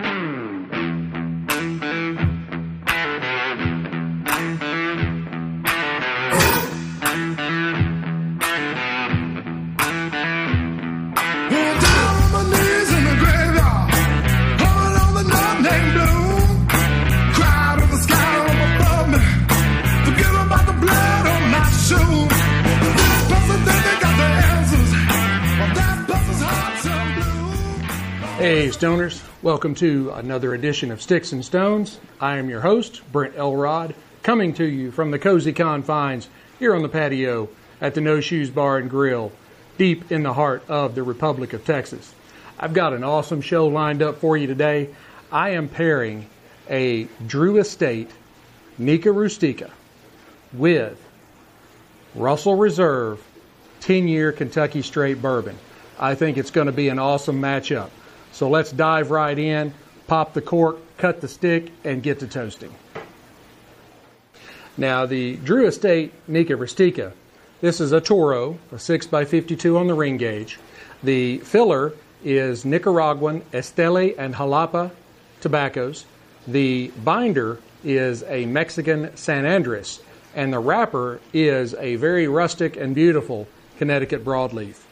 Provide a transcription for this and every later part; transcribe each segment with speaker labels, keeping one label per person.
Speaker 1: Down
Speaker 2: Welcome to another edition of Sticks and Stones. I am your host, Brent Elrod, coming to you from the cozy confines here on the patio at the No Shoes Bar and Grill, deep in the heart of the Republic of Texas. I've got an awesome show lined up for you today. I am pairing a Drew Estate Nica Rustica with Russell Reserve 10 year Kentucky straight bourbon. I think it's going to be an awesome matchup. So let's dive right in, pop the cork, cut the stick, and get to toasting. Now, the Drew Estate Nica Rustica, this is a Toro, a 6x52 on the ring gauge. The filler is Nicaraguan Esteli and Jalapa tobaccos. The binder is a Mexican San Andres, and the wrapper is a very rustic and beautiful Connecticut broadleaf.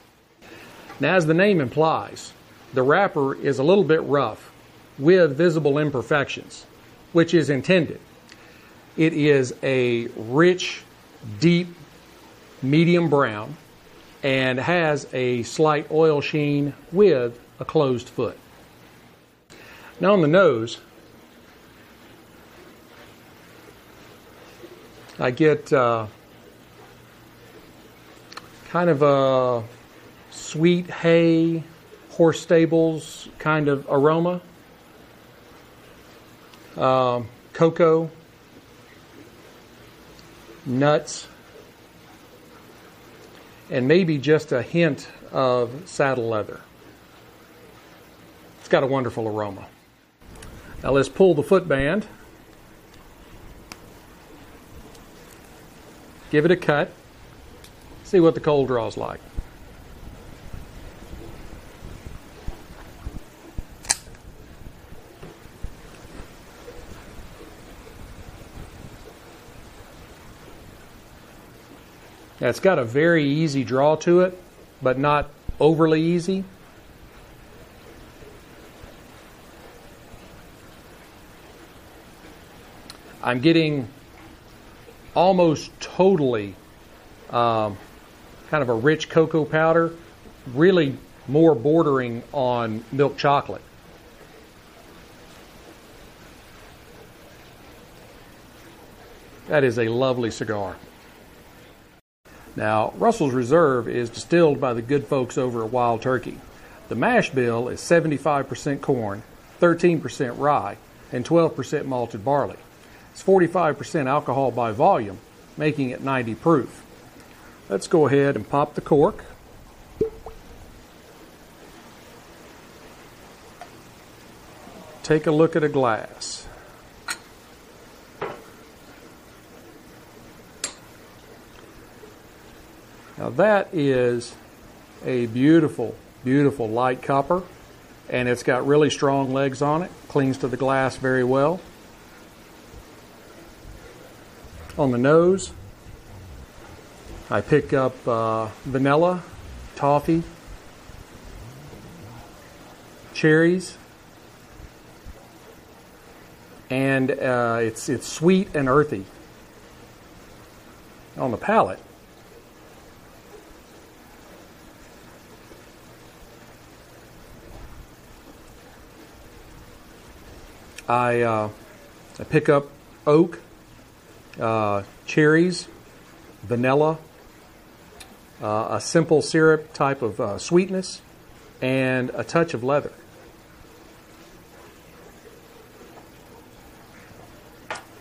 Speaker 2: Now, as the name implies, the wrapper is a little bit rough with visible imperfections, which is intended. It is a rich, deep, medium brown and has a slight oil sheen with a closed foot. Now, on the nose, I get uh, kind of a sweet hay, horse stables kind of aroma. Um, cocoa, nuts, and maybe just a hint of saddle leather. It's got a wonderful aroma. Now let's pull the footband. Give it a cut. See what the cold draw's like. It's got a very easy draw to it, but not overly easy. I'm getting almost totally um, kind of a rich cocoa powder, really more bordering on milk chocolate. That is a lovely cigar. Now, Russell's Reserve is distilled by the good folks over at Wild Turkey. The mash bill is 75% corn, 13% rye, and 12% malted barley. It's 45% alcohol by volume, making it 90 proof. Let's go ahead and pop the cork. Take a look at a glass. Now that is a beautiful, beautiful light copper, and it's got really strong legs on it. Clings to the glass very well. On the nose, I pick up uh, vanilla, toffee, cherries, and uh, it's it's sweet and earthy. On the palate, I uh, I pick up oak, uh, cherries, vanilla, uh, a simple syrup type of uh, sweetness, and a touch of leather.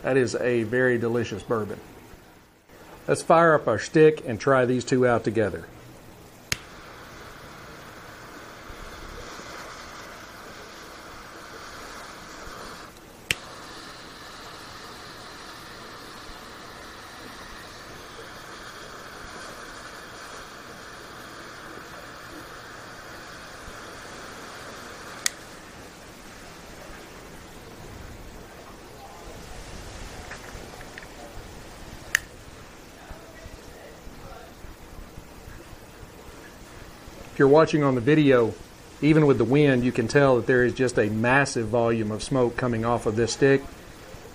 Speaker 2: That is a very delicious bourbon. Let's fire up our stick and try these two out together. If you're watching on the video, even with the wind, you can tell that there is just a massive volume of smoke coming off of this stick.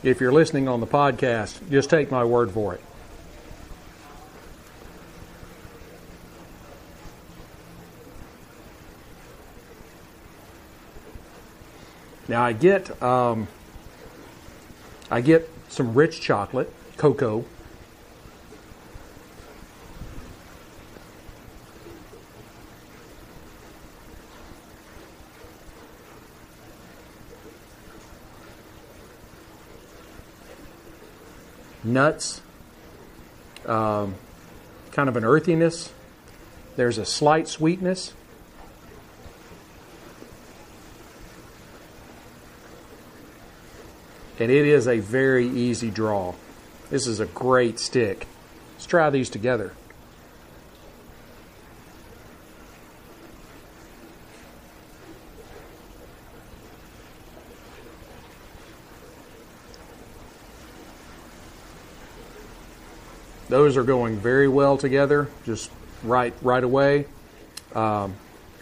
Speaker 2: If you're listening on the podcast, just take my word for it. Now I get um, I get some rich chocolate, cocoa. Nuts, um, kind of an earthiness. There's a slight sweetness. and it is a very easy draw. This is a great stick. Let's try these together. Those are going very well together, just right right away. Um,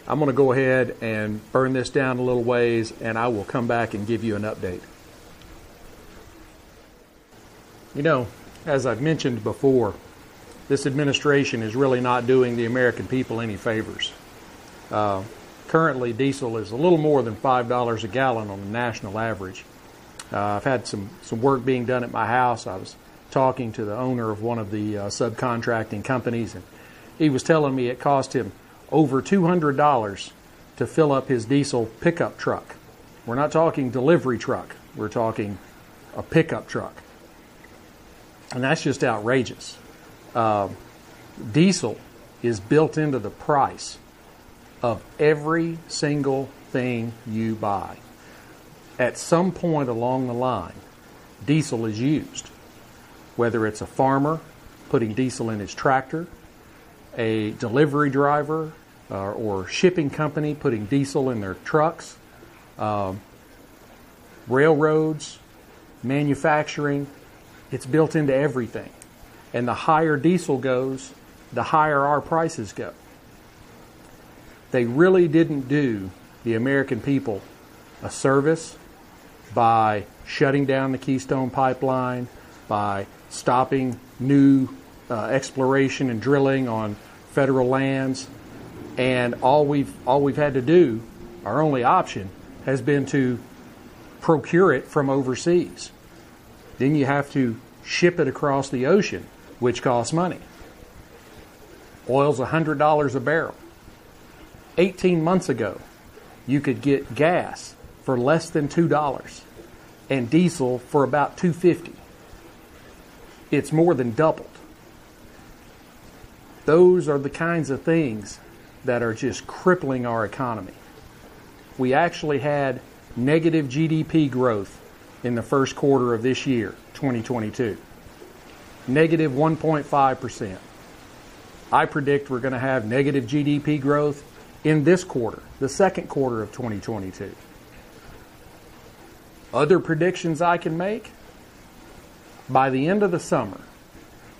Speaker 2: I'm going to go ahead and burn this down a little ways, and I will come back and give you an update. You know, as I've mentioned before, this administration is really not doing the American people any favors. Uh, currently, diesel is a little more than $5 a gallon on the national average. Uh, I've had some, some work being done at my house. I was talking to the owner of one of the uh, subcontracting companies, and he was telling me it cost him over $200 to fill up his diesel pickup truck. We're not talking delivery truck, we're talking a pickup truck and that's just outrageous. Uh, diesel is built into the price of every single thing you buy. At some point along the line, diesel is used, whether it's a farmer putting diesel in his tractor, a delivery driver uh, or shipping company putting diesel in their trucks, uh, railroads, manufacturing, it's built into everything. And the higher diesel goes, the higher our prices go. They really didn't do the American people a service by shutting down the Keystone Pipeline, by stopping new uh, exploration and drilling on federal lands, and all we've all we've had to do, our only option, has been to procure it from overseas. Then you have to ship it across the ocean, which costs money. Oil's $100 a barrel. 18 months ago, you could get gas for less than $2 and diesel for about 250. It's more than doubled. Those are the kinds of things that are just crippling our economy. We actually had negative GDP growth in the first quarter of this year, 2022. Negative 1.5%. I predict we're going to have negative GDP growth in this quarter, the second quarter of 2022. Other predictions I can make by the end of the summer,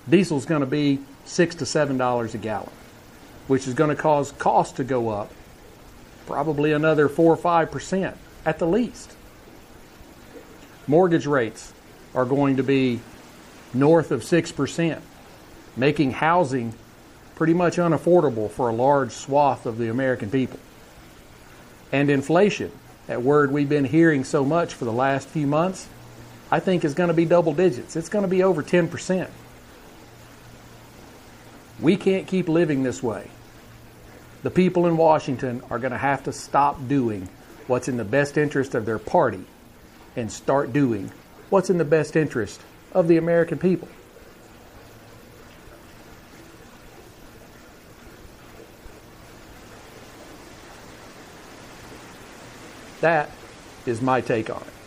Speaker 2: diesel's going to be six to seven dollars a gallon, which is going to cause cost to go up probably another four or five percent at the least mortgage rates are going to be north of 6%, making housing pretty much unaffordable for a large swath of the American people. And inflation, that word we've been hearing so much for the last few months, I think is going to be double digits. It's going to be over 10%. We can't keep living this way. The people in Washington are going to have to stop doing what's in the best interest of their party and start doing what's in the best interest of the American people. That is my take on it.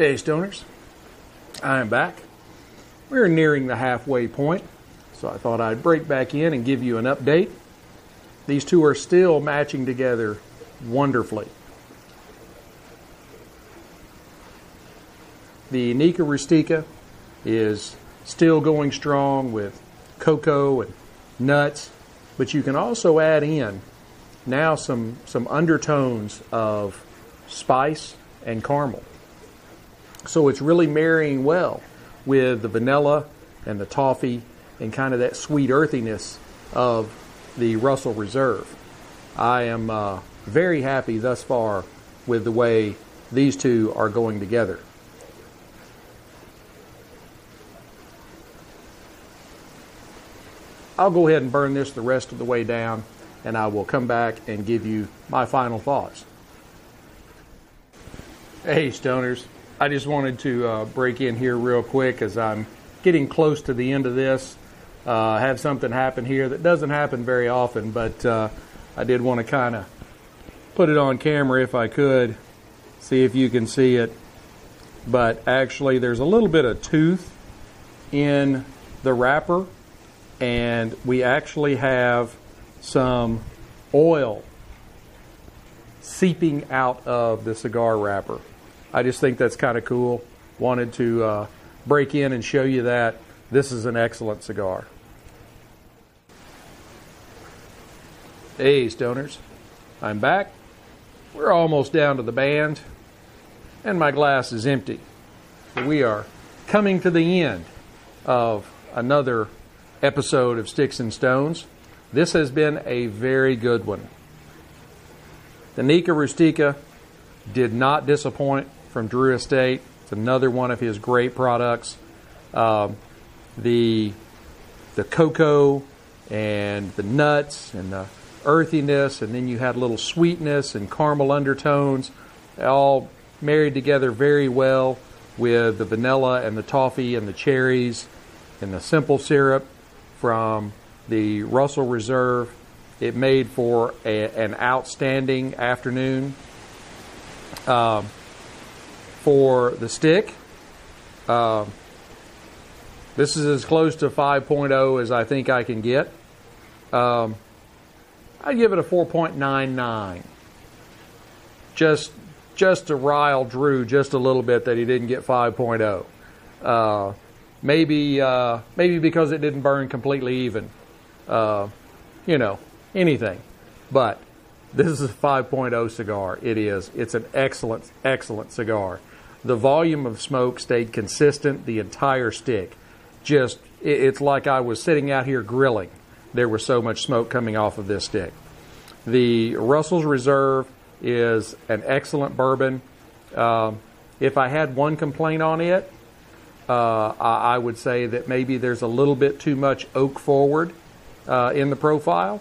Speaker 2: Hey, Stoners. I am back. We're nearing the halfway point. So I thought I'd break back in and give you an update. These two are still matching together wonderfully. The Nica Rustica is still going strong with cocoa and nuts, but you can also add in now some, some undertones of spice and caramel. So it's really marrying well with the vanilla and the toffee and kind of that sweet earthiness of the Russell Reserve. I am uh, very happy thus far with the way these two are going together. I'll go ahead and burn this the rest of the way down, and I will come back and give you my final thoughts. Hey, stoners. I just wanted to uh, break in here real quick as I'm getting close to the end of this. Uh, have something happen here that doesn't happen very often, but uh, I did want to kind of put it on camera if I could, see if you can see it. But actually, there's a little bit of tooth in the wrapper and we actually have some oil seeping out of the cigar wrapper. I just think that's kind of cool. Wanted to uh, break in and show you that. This is an excellent cigar. Hey, stoners. I'm back. We're almost down to the band, and my glass is empty. We are coming to the end of another episode of Sticks and Stones. This has been a very good one. The Nica Rustica did not disappoint from Drew Estate. It's another one of his great products. Um, the the cocoa and the nuts and the earthiness, and then you had a little sweetness and caramel undertones, all married together very well with the vanilla and the toffee and the cherries and the simple syrup from the Russell Reserve. It made for a, an outstanding afternoon. Um, for the stick, uh, this is as close to 5.0 as I think I can get. Um, I'd give it a 4.99. Just just to rile Drew just a little bit that he didn't get 5.0. Uh, maybe uh, maybe because it didn't burn completely even. Uh, you know, anything. But this is a 5.0 cigar. It is. It's an excellent, excellent cigar. The volume of smoke stayed consistent the entire stick. Just, it's like I was sitting out here grilling. There was so much smoke coming off of this stick. The Russell's Reserve is an excellent bourbon. Uh, if I had one complaint on it, uh, I, would say that maybe there's a little bit too much oak forward uh, in the profile.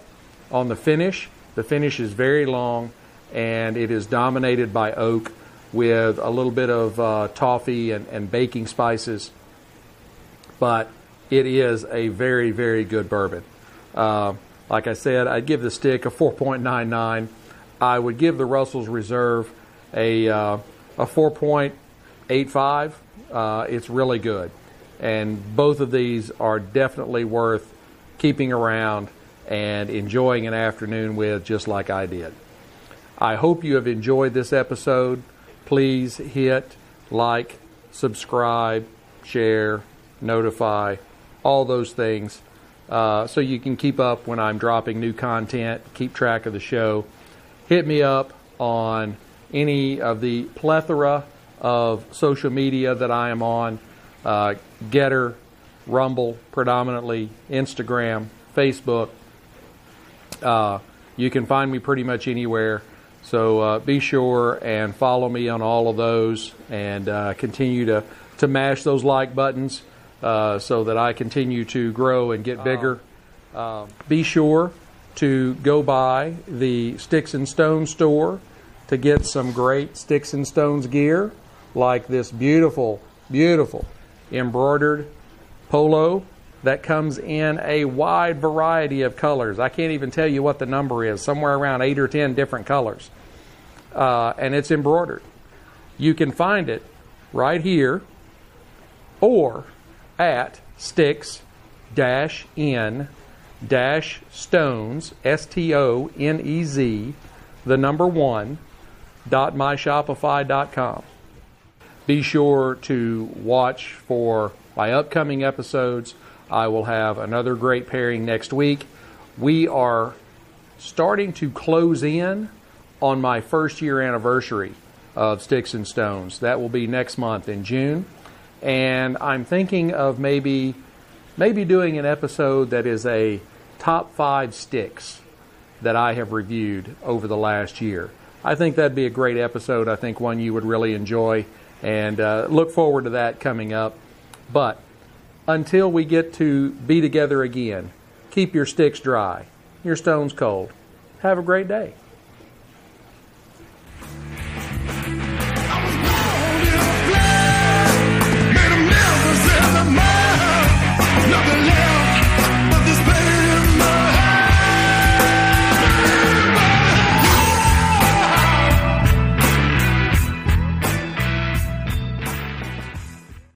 Speaker 2: On the finish, the finish is very long and it is dominated by oak with a little bit of uh, toffee and, and baking spices. But it is a very, very good bourbon. Uh, like I said, I'd give the stick a 4.99. I would give the Russell's Reserve a, uh, a 4.85. Uh, it's really good. And both of these are definitely worth keeping around and enjoying an afternoon with, just like I did. I hope you have enjoyed this episode. Please hit like, subscribe, share, notify, all those things uh, so you can keep up when I'm dropping new content, keep track of the show. Hit me up on any of the plethora of social media that I am on uh, Gettr, Rumble, predominantly, Instagram, Facebook. Uh, you can find me pretty much anywhere. So uh, be sure and follow me on all of those and uh, continue to, to mash those like buttons uh, so that I continue to grow and get bigger. Uh, be sure to go by the Sticks and Stones store to get some great Sticks and Stones gear like this beautiful, beautiful embroidered polo that comes in a wide variety of colors. I can't even tell you what the number is, somewhere around eight or ten different colors. Uh, and it's embroidered. You can find it right here or at sticks in dash stones s t o n e z the number one dot myshopify.com Be sure to watch for my upcoming episodes. I will have another great pairing next week. We are starting to close in on my first year anniversary of Sticks and Stones. That will be next month in June. And I'm thinking of maybe maybe doing an episode that is a top five sticks that I have reviewed over the last year. I think that'd be a great episode. I think one you would really enjoy, and uh, look forward to that coming up. But until we get to be together again, keep your sticks dry, your stones cold. Have a great day.